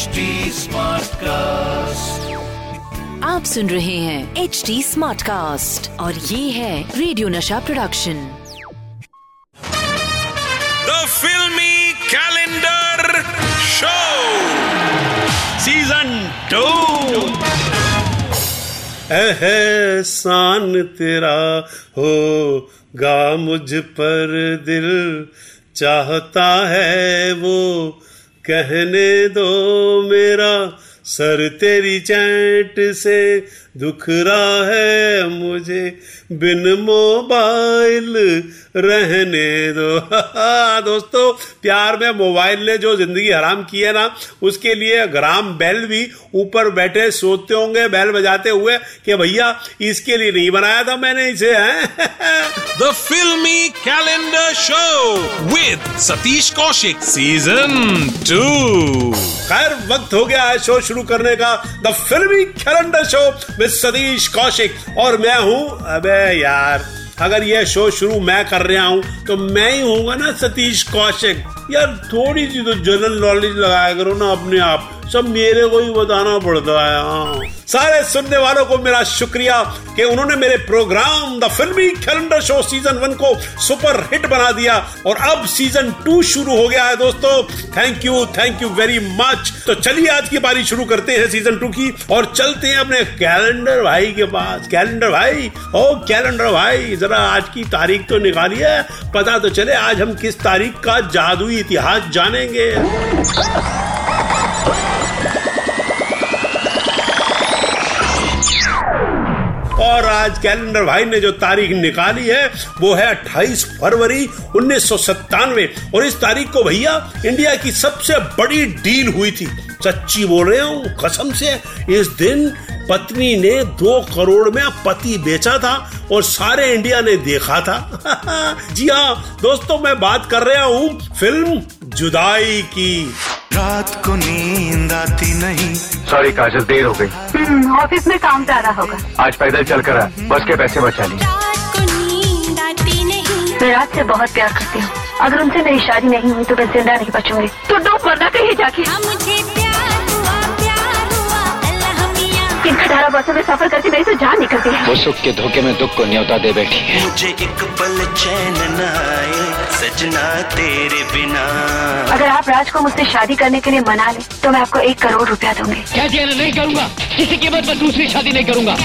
HD cast आप सुन रहे हैं एच डी स्मार्ट कास्ट और ये है radio Nasha production the filmy calendar show season 2 एहसान तेरा हो गा मुझ पर दिल चाहता है वो कहने दो मेरा सर तेरी चैट से दुख रहा है, मुझे बिन मोबाइल रहने दो। दोस्तों, प्यार में मोबाइल ने जो ज़िंदगी हराम की है ना, उसके लिए ग्राम बेल भी ऊपर बैठे सोते होंगे, बेल बजाते हुए कि भैया, इसके लिए नहीं बनाया था मैंने इसे, है? The filmy calendar show with Satish Kaushik season 2 खैर वक्त हो गया है शो शुरू करने का। The filmy calendar show with Satish Kaushik और मैं हूँ, अबे यार, अगर यह शो शुरू मैं कर रहा हूँ तो मैं ही हूँगा ना सतीश कौशिक। यार, थोड़ी सी तो जनरल नॉलेज लगाया करो ना अपने आप। सब मेरे को ही बताना पड़ता है हाँ। सारे सुनने वालों को मेरा शुक्रिया कि उन्होंने मेरे programme the filmy calendar show season one को सुपर हिट बना दिया। और अब सीज़न टू शुरू हो गया है दोस्तों। Thank you thank you very much तो चलिए आज की बारी शुरू करते हैं सीज़न टू की। और चलते हैं अपने कैलेंडर भाई के पास। कैलेंडर भाई, ओ कैलेंडर भाई, जरा आज की तारीख तो निकालिए। पता तो चले आज हम किस तारीख का जादुई इतिहास जानेंगे। और आज कैलेंडर भाई ने जो तारीख निकाली है, वो है 28 फरवरी उन्नीस और इस तारीख को भैया इंडिया की सबसे बड़ी डील हुई थी। सच्ची बोल रहे हूँ, कसम से, इस दिन पत्नी ने दो करोड़ में पति बेचा था और सारे इंडिया ने देखा था। जी हाँ दोस्तों, मैं बात कर रहा हूँ फ़िल्म जुदाई की। रात को नींद आती नहीं। सॉरी काजल देर हो गई। हम्म, ऑफ़िस में काम जा रहा होगा। आज पैदल चल कर बस के पैसे बचा लिए रात को नींद आती नहीं। मैं रात से बहुत प्यार करती हूँ। अगर उनसे मेरी शादी नहीं हुई तो मैं ज़िंदा नहीं बचूँगी। तो डूब मरना कहीं जाके। बसों में सफ़र करती मेरी तो जान निकलती है। वो सुख के धोखे में दुख को न्योता दे बैठी है। मुझे एक पल चैन न आए सजना तेरे बिना। अगर आप राज को मुझसे शादी करने के लिए मना ले तो मैं आपको एक करोड़ रुपया दूँगी। क्या नहीं करूँगा? किसी कीमत पर दूसरी शादी नहीं करूँगा।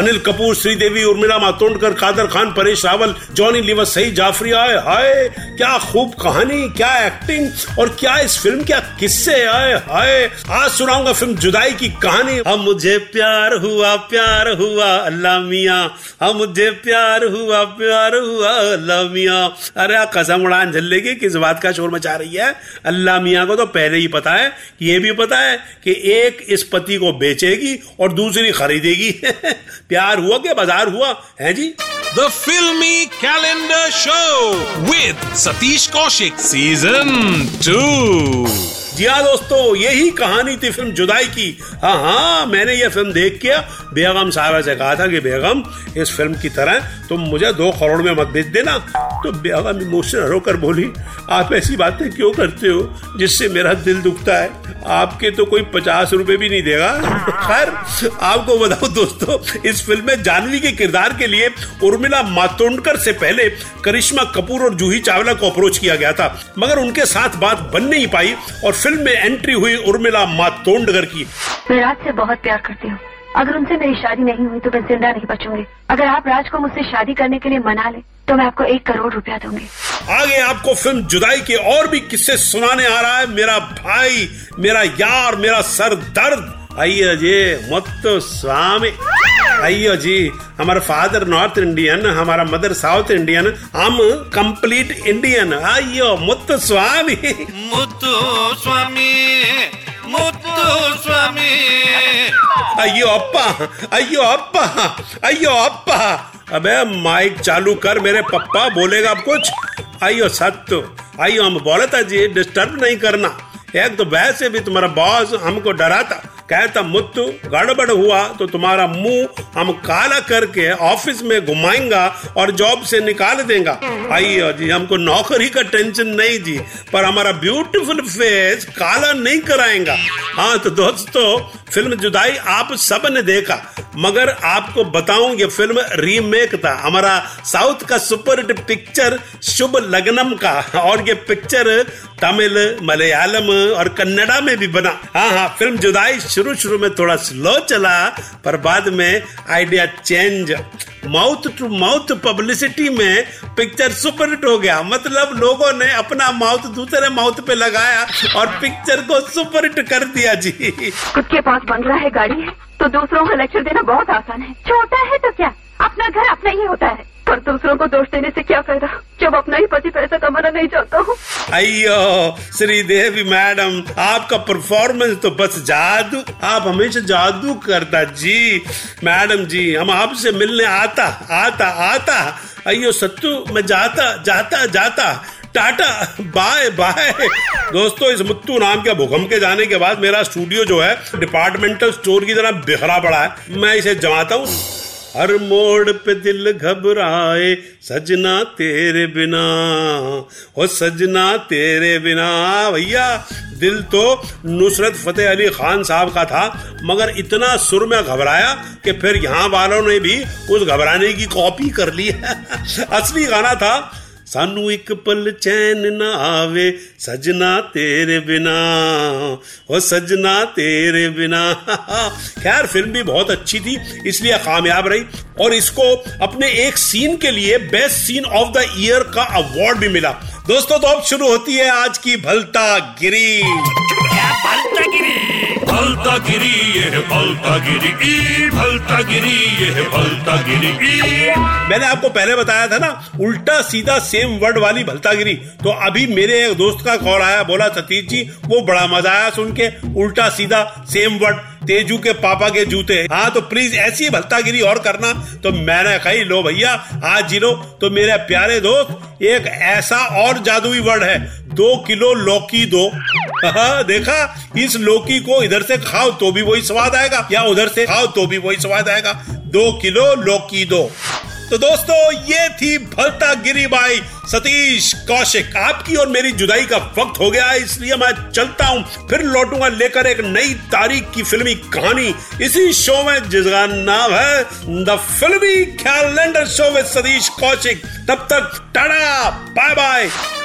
अनिल कपूर, श्रीदेवी, उर्मिला मातोंडकर, कादर खान, परेश रावल, जॉनी लीवर सही जाफरी आए हाय। क्या खूब कहानी, क्या एक्टिंग और क्या इस फ़िल्म क्या किस्से आए हाय। आज सुनाऊँगा फ़िल्म जुदाई की कहानी। हम मुझे प्यार हुआ प्यार हुआ, अल्लाह मिया। हम मुझे प्यार हुआ प्यार हुआ, अल्लाह मियाँ। अरे कसम उड़ान झल्ले की, किस बात का शोर मचा रही है? अल्लाह मिया को तो पहले ही पता है कि ये भी पता है कि एक इस पति को बेचेगी और दूसरी खरीदेगी। प्यार हुआ कि बाज़ार हुआ? है जी? The Filmy Calendar Show with Satish Kaushik Season 2 जी हाँ दोस्तों यही कहानी थी फ़िल्म जुदाई की। हाँ हाँ मैंने ये फ़िल्म देख के बेगम साहबा से कहा था कि बेगम इस फ़िल्म की तरह तुम मुझे दो करोड़ में मत बेच देना। तो बेगम इमोशनल होकर बोली आप ऐसी बातें क्यों करते हो जिससे मेरा दिल दुखता है? आपके तो कोई पचास रुपए भी नहीं देगा। खैर, आपको बताओ दोस्तों, इस फ़िल्म में जानवी के किरदार के लिए उर्मिला मातोंडकर से पहले करिश्मा कपूर और जूही चावला को अप्रोच किया गया था। मगर उनके साथ बात बन नहीं पाई और फ़िल्म में एंट्री हुई उर्मिला मातोंडकर की। मैं राज से बहुत प्यार करती हूँ। अगर उनसे मेरी शादी नहीं हुई तो मैं ज़िंदा नहीं बचूँगी। अगर आप राज को मुझसे शादी करने के लिए मना ले तो मैं आपको एक करोड़ रुपया दूँगी। आगे आपको फ़िल्म जुदाई के और भी किस्से सुनाने आ रहा है। मेरा भाई मेरा यार मेरा सर दर्द। आइए जी मत स्वामी। आइयो जी हमारा फादर नॉर्थ इंडियन हमारा मदर साउथ इंडियन हम कंप्लीट इंडियन। आइयो मुत्तु स्वामी। मुत्तु स्वामी ಮುತ್ತು स्वामी। अयो अप्पा अयो अप्पा अयो अप्पा। अबे, माइक चालू कर, मेरे पप्पा बोलेगा अब कुछ। आइयो सत्य आइयो हम बोले था जी डिस्टर्ब नहीं करना। एक तो वैसे भी तुम्हारा बॉस हमको डराता, कहता, मुत्तु, गड़बड़ हुआ तो तुम्हारा मुँह हम काला करके ऑफ़िस में घुमाएँगा और जॉब से निकाल देगा। आइयो जी, हमको नौकरी का टेंशन नहीं जी, पर हमारा ब्यूटीफुल फेस काला नहीं कराएगा। हाँ तो दोस्तों फ़िल्म जुदाई आप सबने देखा, मगर आपको बताऊँ ये फ़िल्म रीमेक था। हमारा साउथ का सुपरहिट पिक्चर शुभ लग्नम का, और ये पिक्चर तमिल, मलयालम और कन्नड़ा में भी बना। हाँ हाँ फ़िल्म जुदाई शुरू शुरू में थोड़ा स्लो चला, पर बाद में idea change mouth to mouth publicity में पिक्चर सुपरहिट हो गया। मतलब लोगों ने अपना माउथ दूसरे माउथ पे लगाया और पिक्चर को सुपरहिट कर दिया, जी। खुद के पास बंगला है गाड़ी है तो दूसरों को लेक्चर देना बहुत आसान है। छोटा है तो क्या? अपना घर अपना ही होता है। पर दूसरों को दोष देने से क्या फ़ायदा? जब अपना ही पति पैसा कमाना नहीं चाहता हूँ। अयो श्रीदेवी मैडम, आपका परफॉर्मेंस तो बस जादू, आप हमेशा जादू करता जी। मैडम जी, हम आपसे मिलने आता आता आता। अयो सत्तू, मैं जाता जाता जाता। Tata, bye bye. दोस्तों, इस मुत्तू नाम के भूकंप के जाने के बाद मेरा स्टूडियो जो है डिपार्टमेंटल स्टोर की तरह बिखरा पड़ा है। मैं इसे जमाता हूँ। हर मोड़ पे दिल घबराए, सजना तेरे बिना। ओ सजना तेरे बिना, भैया। दिल तो नुसरत फतेह अली खान साहब का था, मगर इतना सुर में घबराया कि फिर यहाँ वालों ने भी उस घबराने की कॉपी कर ली है। असली गाना था सानू एक पल चैन ना आवे, सजना तेरे बिना। ओ सजना तेरे बिना। खैर, फ़िल्म भी बहुत अच्छी थी, इसलिए कामयाब रही। और इसको अपने एक सीन के लिए best scene of the year का अवार्ड भी मिला। दोस्तों तो अब शुरू होती है आज की भलता गिरी। भलता गिरी ये भलता गिरी ई भलता गिरी ये भलता गिरी ई। मैंने आपको पहले बताया था ना, उल्टा सीधा सेम वर्ड वाली भलतागिरी। तो अभी मेरे एक दोस्त का कॉल आया, बोला, सतीश जी, वो बड़ा मज़ा आया सुन के, उल्टा सीधा सेम वर्ड तेजू के पापा के जूते। हाँ तो प्लीज़ ऐसी भलतागिरी और करना। तो मैंने कही, लो भैया, आज जी लो तो मेरे प्यारे दोस्त, एक ऐसा और जादुई वर्ड है, दो किलो लौकी दो। देखा? इस लौकी को इधर से खाओ तो भी वही स्वाद आएगा, या उधर से खाओ तो भी वही स्वाद आएगा। दो किलो लौकी दो। तो दोस्तों, ये थी भलता गिरी बाई सतीश कौशिक। आपकी और मेरी जुदाई का वक्त हो गया है, इसलिए मैं चलता हूँ, फिर लौटूँगा लेकर एक नई तारीख की फिल्मी कहानी। इसी शो में, जिसका नाम है the filmy calendar show with Satish Kaushik. तब तक tata bye bye